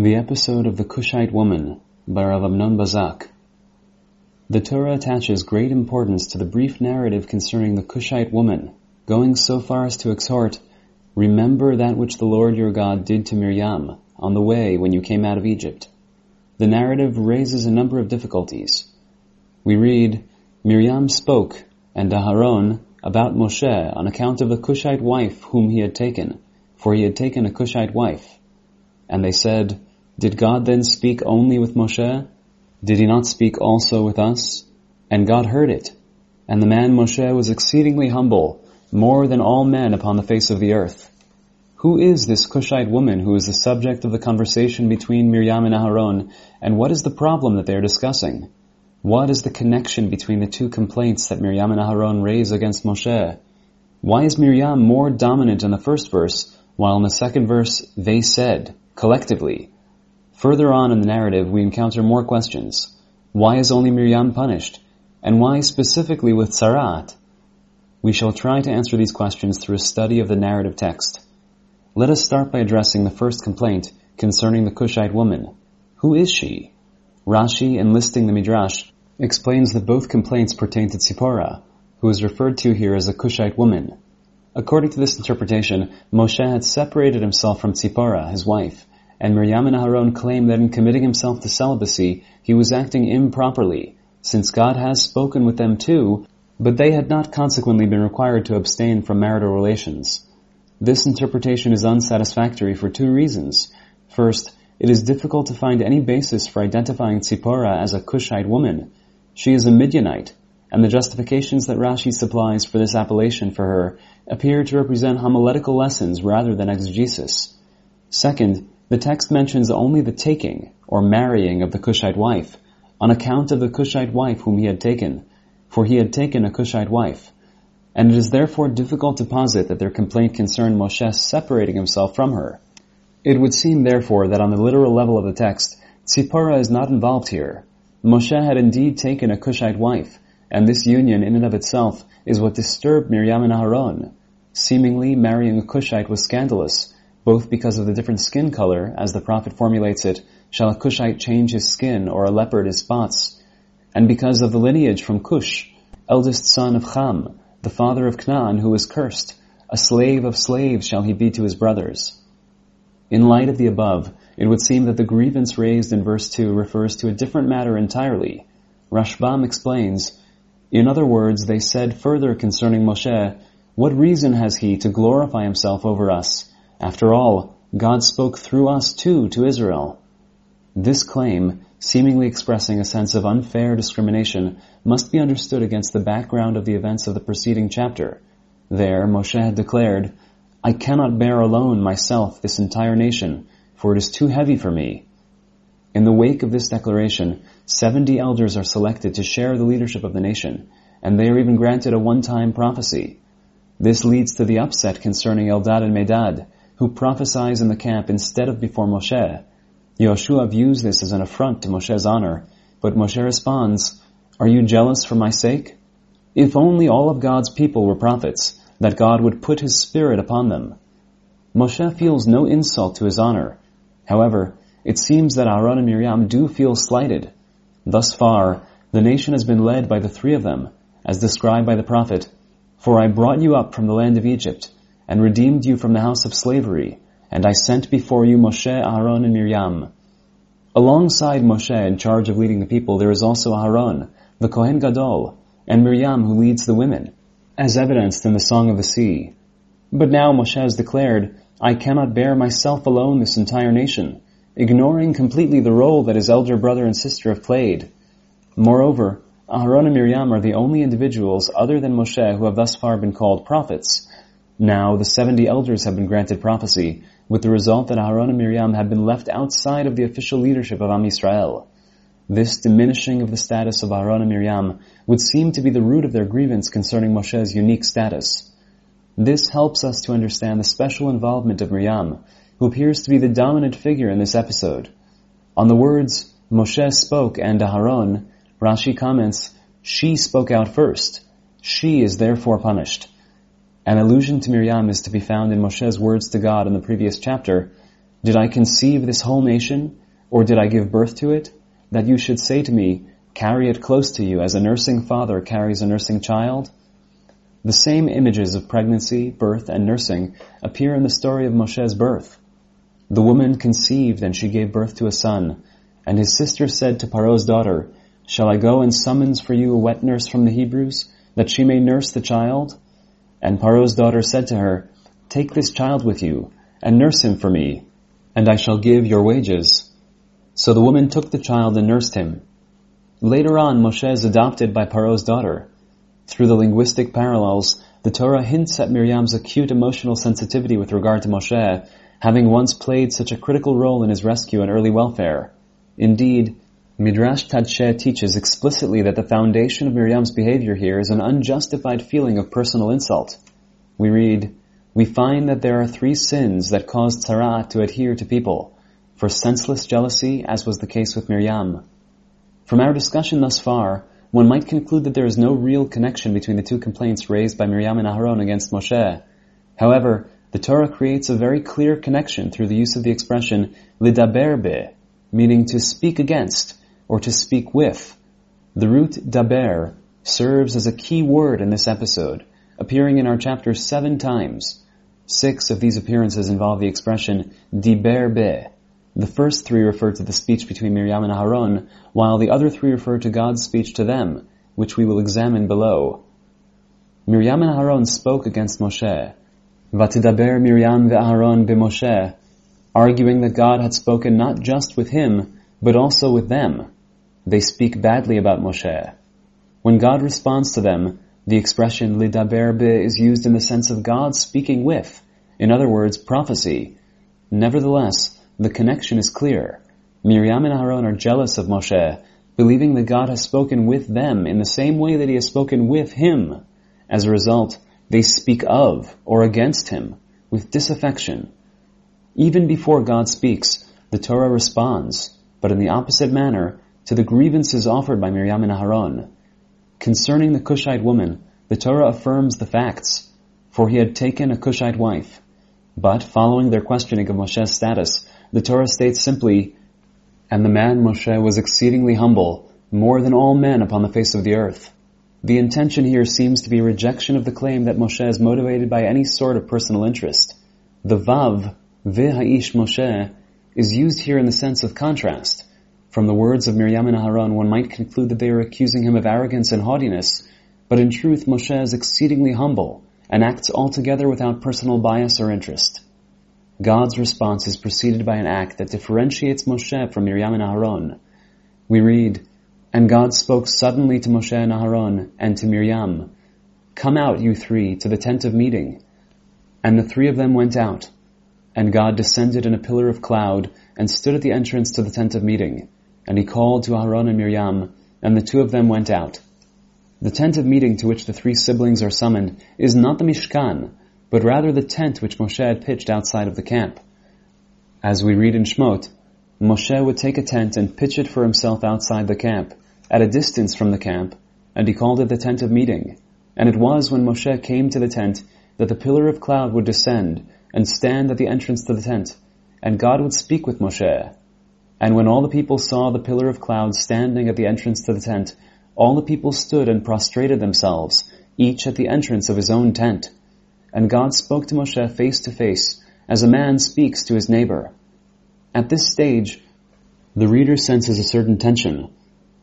The episode of the Cushite woman by Rav Amnon Bazak. The Torah attaches great importance to the brief narrative concerning the Cushite woman, going so far as to exhort, Remember that which the Lord your God did to Miriam on the way when you came out of Egypt. The narrative raises a number of difficulties. We read, Miriam spoke, and Aharon, about Moshe on account of the Cushite wife whom he had taken, for he had taken a Cushite wife. And they said, did God then speak only with Moshe? Did he not speak also with us? And God heard it. And the man Moshe was exceedingly humble, more than all men upon the face of the earth. Who is this Cushite woman who is the subject of the conversation between Miriam and Aharon, and what is the problem that they are discussing? What is the connection between the two complaints that Miriam and Aharon raise against Moshe? Why is Miriam more dominant in the first verse, while in the second verse they said, collectively, Further on in the narrative, we encounter more questions. Why is only Miriam punished? And why specifically with tzarat? We shall try to answer these questions through a study of the narrative text. Let us start by addressing the first complaint concerning the Cushite woman. Who is she? Rashi, enlisting the Midrash, explains that both complaints pertain to Tzipora, who is referred to here as a Cushite woman. According to this interpretation, Moshe had separated himself from Tzipora, his wife, and Miriam and Aaron claim that in committing himself to celibacy, he was acting improperly, since God has spoken with them too, but they had not consequently been required to abstain from marital relations. This interpretation is unsatisfactory for two reasons. First, it is difficult to find any basis for identifying Tzipora as a Cushite woman. She is a Midianite, and the justifications that Rashi supplies for this appellation for her appear to represent homiletical lessons rather than exegesis. Second, the text mentions only the taking, or marrying of the Cushite wife, on account of the Cushite wife whom he had taken, for he had taken a Cushite wife. And it is therefore difficult to posit that their complaint concerned Moshe separating himself from her. It would seem therefore that on the literal level of the text, Tzipora is not involved here. Moshe had indeed taken a Cushite wife, and this union in and of itself is what disturbed Miriam and Aharon. Seemingly, marrying a Cushite was scandalous, both because of the different skin color, as the Prophet formulates it, shall a Cushite change his skin or a leopard his spots, and because of the lineage from Cush, eldest son of Ham, the father of Canaan, who was cursed, a slave of slaves shall he be to his brothers. In light of the above, it would seem that the grievance raised in verse 2 refers to a different matter entirely. Rashbam explains, In other words, they said further concerning Moshe, What reason has he to glorify himself over us? After all, God spoke through us too to Israel. This claim, seemingly expressing a sense of unfair discrimination, must be understood against the background of the events of the preceding chapter. There, Moshe had declared, I cannot bear alone myself this entire nation, for it is too heavy for me. In the wake of this declaration, 70 elders are selected to share the leadership of the nation, and they are even granted a one-time prophecy. This leads to the upset concerning Eldad and Medad, who prophesies in the camp instead of before Moshe. Yoshua views this as an affront to Moshe's honor, but Moshe responds, Are you jealous for my sake? If only all of God's people were prophets, that God would put his spirit upon them. Moshe feels no insult to his honor. However, it seems that Aaron and Miriam do feel slighted. Thus far, the nation has been led by the three of them, as described by the prophet, For I brought you up from the land of Egypt, and redeemed you from the house of slavery, and I sent before you Moshe, Aaron, and Miriam. Alongside Moshe in charge of leading the people, there is also Aaron, the Kohen Gadol, and Miriam who leads the women, as evidenced in the Song of the Sea. But now Moshe has declared, I cannot bear myself alone this entire nation, ignoring completely the role that his elder brother and sister have played. Moreover, Aaron and Miriam are the only individuals other than Moshe who have thus far been called prophets, now the seventy elders have been granted prophecy, with the result that Aaron and Miriam have been left outside of the official leadership of Am Yisrael. This diminishing of the status of Aaron and Miriam would seem to be the root of their grievance concerning Moshe's unique status. This helps us to understand the special involvement of Miriam, who appears to be the dominant figure in this episode. On the words, Moshe spoke and Aharon, Rashi comments, she spoke out first. She is therefore punished. An allusion to Miriam is to be found in Moshe's words to God in the previous chapter, Did I conceive this whole nation, or did I give birth to it, that you should say to me, carry it close to you as a nursing father carries a nursing child? The same images of pregnancy, birth, and nursing appear in the story of Moshe's birth. The woman conceived and she gave birth to a son, and his sister said to Paro's daughter, Shall I go and summons for you a wet nurse from the Hebrews, that she may nurse the child? And Paro's daughter said to her, Take this child with you, and nurse him for me, and I shall give your wages. So the woman took the child and nursed him. Later on, Moshe is adopted by Paro's daughter. Through the linguistic parallels, the Torah hints at Miriam's acute emotional sensitivity with regard to Moshe, having once played such a critical role in his rescue and early welfare. Indeed, Midrash Tadsheh teaches explicitly that the foundation of Miriam's behavior here is an unjustified feeling of personal insult. We read, we find that there are three sins that caused tzarat to adhere to people, for senseless jealousy, as was the case with Miriam. From our discussion thus far, one might conclude that there is no real connection between the two complaints raised by Miriam and Aharon against Moshe. However, the Torah creates a very clear connection through the use of the expression lidaber be, meaning to speak against or to speak with. The root daber serves as a key word in this episode, appearing in our chapter seven times. Six of these appearances involve the expression diber be. The first three refer to the speech between Miriam and Aharon, while the other three refer to God's speech to them, which we will examine below. Miriam and Aharon spoke against Moshe. Vatidaber Miriam ve'Aharon b'Moshe, arguing that God had spoken not just with him, but also with them. They speak badly about Moshe. When God responds to them, the expression lidaber be is used in the sense of God speaking with, in other words, prophecy. Nevertheless, the connection is clear. Miriam and Aaron are jealous of Moshe, believing that God has spoken with them in the same way that he has spoken with him. As a result, they speak of or against him with disaffection. Even before God speaks, the Torah responds, but in the opposite manner, to the grievances offered by Miriam and Aharon. Concerning the Cushite woman, the Torah affirms the facts, for he had taken a Cushite wife. But, following their questioning of Moshe's status, the Torah states simply, And the man Moshe was exceedingly humble, more than all men upon the face of the earth. The intention here seems to be rejection of the claim that Moshe is motivated by any sort of personal interest. The Vav, V'ha'ish Moshe, is used here in the sense of contrast. From the words of Miriam and Aharon, one might conclude that they are accusing him of arrogance and haughtiness, but in truth Moshe is exceedingly humble and acts altogether without personal bias or interest. God's response is preceded by an act that differentiates Moshe from Miriam and Aharon. We read, And God spoke suddenly to Moshe and Aharon and to Miriam, Come out, you three, to the tent of meeting. And the three of them went out. And God descended in a pillar of cloud and stood at the entrance to the tent of meeting. And he called to Aaron and Miriam, and the two of them went out. The tent of meeting to which the three siblings are summoned is not the Mishkan, but rather the tent which Moshe had pitched outside of the camp. As we read in Shmot, Moshe would take a tent and pitch it for himself outside the camp, at a distance from the camp, and he called it the tent of meeting. And it was when Moshe came to the tent that the pillar of cloud would descend and stand at the entrance to the tent, and God would speak with Moshe. And when all the people saw the pillar of cloud standing at the entrance to the tent, all the people stood and prostrated themselves, each at the entrance of his own tent. And God spoke to Moshe face to face, as a man speaks to his neighbor. At this stage, the reader senses a certain tension.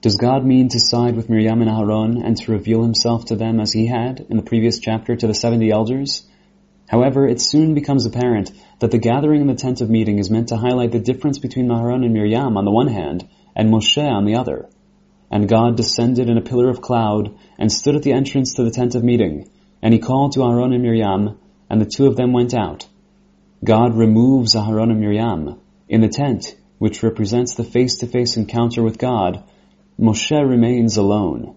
Does God mean to side with Miriam and Aaron and to reveal himself to them as he had in the previous chapter to the seventy elders? However, it soon becomes apparent that the gathering in the tent of meeting is meant to highlight the difference between Aharon and Miriam on the one hand, and Moshe on the other. And God descended in a pillar of cloud and stood at the entrance to the tent of meeting, and he called to Aaron and Miriam, and the two of them went out. God removes Aaron and Miriam. In the tent, which represents the face-to-face encounter with God, Moshe remains alone.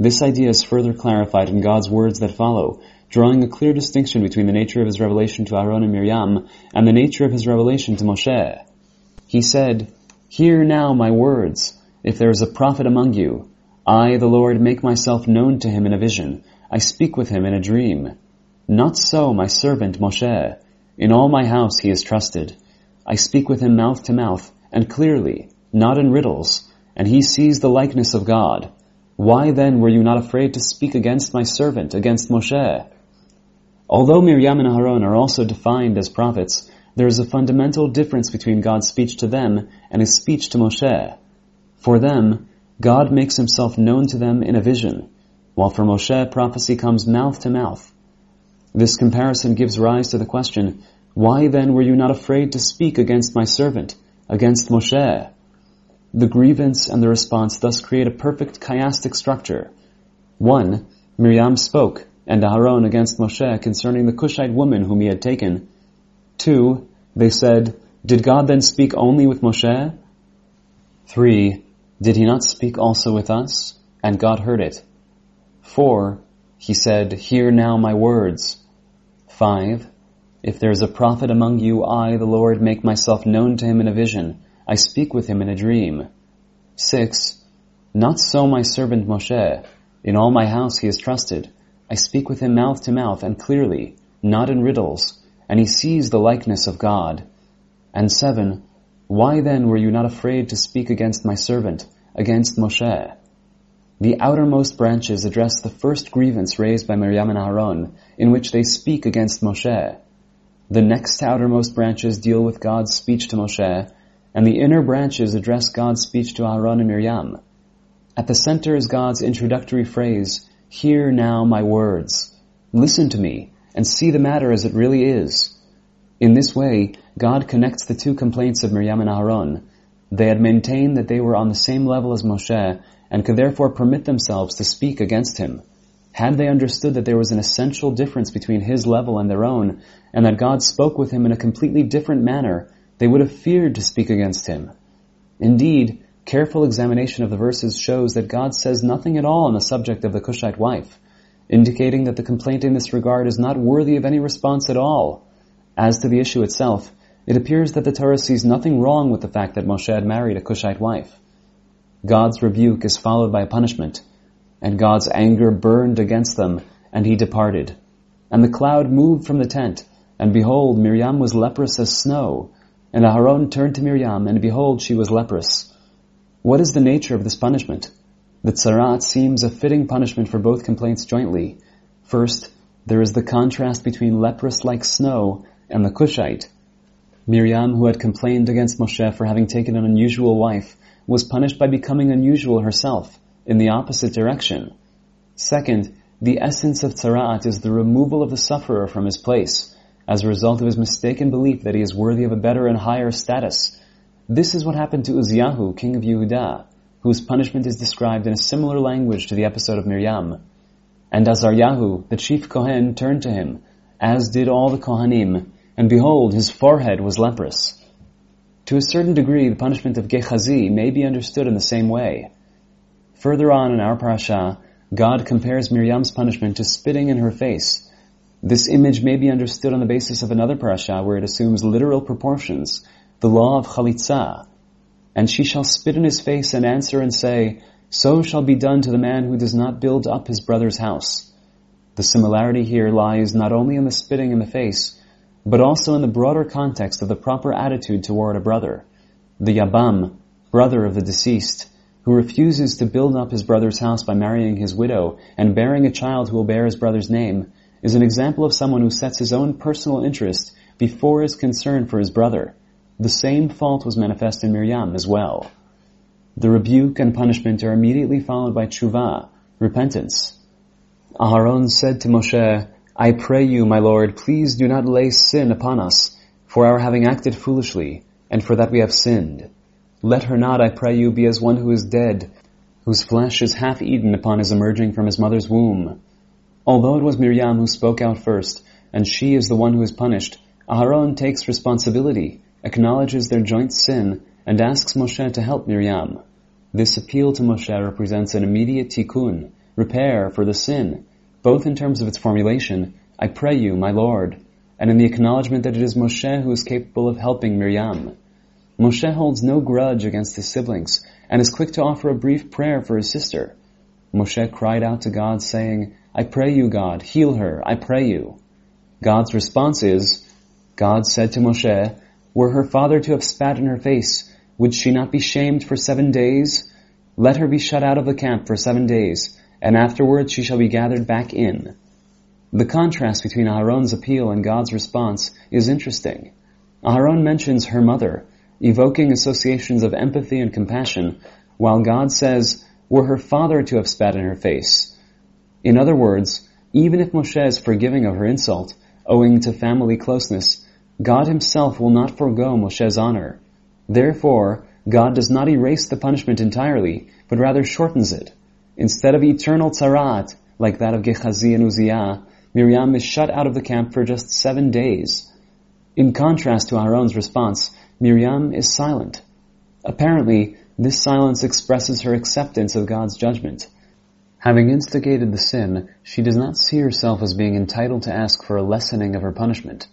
This idea is further clarified in God's words that follow, drawing a clear distinction between the nature of his revelation to Aaron and Miriam and the nature of his revelation to Moshe. He said, Hear now my words. If there is a prophet among you, I, the Lord, make myself known to him in a vision. I speak with him in a dream. Not so my servant Moshe. In all my house he is trusted. I speak with him mouth to mouth, and clearly, not in riddles, and he sees the likeness of God. Why then were you not afraid to speak against my servant, against Moshe? Although Miriam and Aaron are also defined as prophets, there is a fundamental difference between God's speech to them and his speech to Moshe. For them, God makes himself known to them in a vision, while for Moshe prophecy comes mouth to mouth. This comparison gives rise to the question, why then were you not afraid to speak against my servant, against Moshe? The grievance and the response thus create a perfect chiastic structure. One, Miriam spoke, and Aharon against Moshe concerning the Cushite woman whom he had taken. Two, they said, Did God then speak only with Moshe? Three, Did he not speak also with us? And God heard it. Four, he said, Hear now my words. Five, If there is a prophet among you, I, the Lord, make myself known to him in a vision. I speak with him in a dream. Six, Not so my servant Moshe. In all my house he is trusted. I speak with him mouth to mouth and clearly, not in riddles, and he sees the likeness of God. And seven, why then were you not afraid to speak against my servant, against Moshe? The outermost branches address the first grievance raised by Miriam and Aaron, in which they speak against Moshe. The next outermost branches deal with God's speech to Moshe, and the inner branches address God's speech to Aaron and Miriam. At the center is God's introductory phrase, Hear now my words. Listen to me and see the matter as it really is. In this way, God connects the two complaints of Miriam and Aaron. They had maintained that they were on the same level as Moshe and could therefore permit themselves to speak against him. Had they understood that there was an essential difference between his level and their own, and that God spoke with him in a completely different manner, they would have feared to speak against him. Indeed, Careful examination of the verses shows that God says nothing at all on the subject of the Cushite wife, indicating that the complaint in this regard is not worthy of any response at all. As to the issue itself, it appears that the Torah sees nothing wrong with the fact that Moshe had married a Cushite wife. God's rebuke is followed by punishment, and God's anger burned against them, and he departed. And the cloud moved from the tent, and behold, Miriam was leprous as snow. And Aharon turned to Miriam, and behold, she was leprous. What is the nature of this punishment? The tsarat seems a fitting punishment for both complaints jointly. First, there is the contrast between leprous like snow and the Cushite. Miriam, who had complained against Moshe for having taken an unusual wife, was punished by becoming unusual herself, in the opposite direction. Second, the essence of tzarat is the removal of the sufferer from his place, as a result of his mistaken belief that he is worthy of a better and higher status, this is what happened to Uzziyahu, king of Yehuda, whose punishment is described in a similar language to the episode of Miriam. And Azaryahu, the chief Kohen, turned to him, as did all the Kohanim, and behold, his forehead was leprous. To a certain degree, the punishment of Gehazi may be understood in the same way. Further on in our parasha, God compares Miriam's punishment to spitting in her face. This image may be understood on the basis of another parasha where it assumes literal proportions, the law of chalitza, and she shall spit in his face and answer and say, So shall be done to the man who does not build up his brother's house. The similarity here lies not only in the spitting in the face, but also in the broader context of the proper attitude toward a brother. The Yabam, brother of the deceased, who refuses to build up his brother's house by marrying his widow and bearing a child who will bear his brother's name, is an example of someone who sets his own personal interest before his concern for his brother. The same fault was manifest in Miriam as well. The rebuke and punishment are immediately followed by tshuva, repentance. Aharon said to Moshe, I pray you, my Lord, please do not lay sin upon us, for our having acted foolishly, and for that we have sinned. Let her not, I pray you, be as one who is dead, whose flesh is half eaten upon his emerging from his mother's womb. Although it was Miriam who spoke out first, and she is the one who is punished, Aharon takes responsibility acknowledges their joint sin, and asks Moshe to help Miriam. This appeal to Moshe represents an immediate tikkun, repair for the sin, both in terms of its formulation, I pray you, my Lord, and in the acknowledgement that it is Moshe who is capable of helping Miriam. Moshe holds no grudge against his siblings, and is quick to offer a brief prayer for his sister. Moshe cried out to God saying, I pray you, God, heal her, I pray you. God's response is, God said to Moshe, Were her father to have spat in her face, would she not be shamed for seven days? Let her be shut out of the camp for seven days, and afterwards she shall be gathered back in. The contrast between Aharon's appeal and God's response is interesting. Aharon mentions her mother, evoking associations of empathy and compassion, while God says, were her father to have spat in her face. In other words, even if Moshe is forgiving of her insult, owing to family closeness, God himself will not forego Moshe's honor. Therefore, God does not erase the punishment entirely, but rather shortens it. Instead of eternal tzarat, like that of Gehazi and Uzziah, Miriam is shut out of the camp for just seven days. In contrast to Aaron's response, Miriam is silent. Apparently, this silence expresses her acceptance of God's judgment. Having instigated the sin, she does not see herself as being entitled to ask for a lessening of her punishment.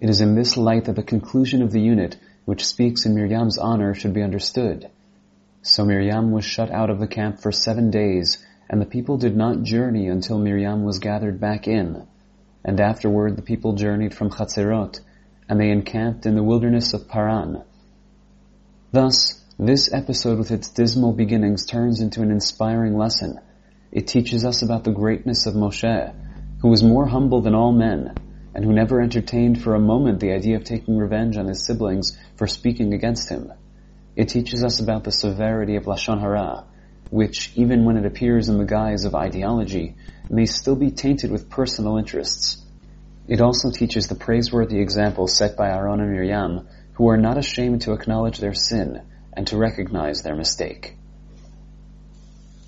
It is in this light that the conclusion of the unit, which speaks in Miriam's honor, should be understood. So Miriam was shut out of the camp for seven days, and the people did not journey until Miriam was gathered back in. And afterward the people journeyed from Chatzerot, and they encamped in the wilderness of Paran. Thus, this episode with its dismal beginnings turns into an inspiring lesson. It teaches us about the greatness of Moshe, who was more humble than all men, and who never entertained for a moment the idea of taking revenge on his siblings for speaking against him. It teaches us about the severity of Lashon Hara, which, even when it appears in the guise of ideology, may still be tainted with personal interests. It also teaches the praiseworthy example set by Aaron and Miriam, who are not ashamed to acknowledge their sin and to recognize their mistake.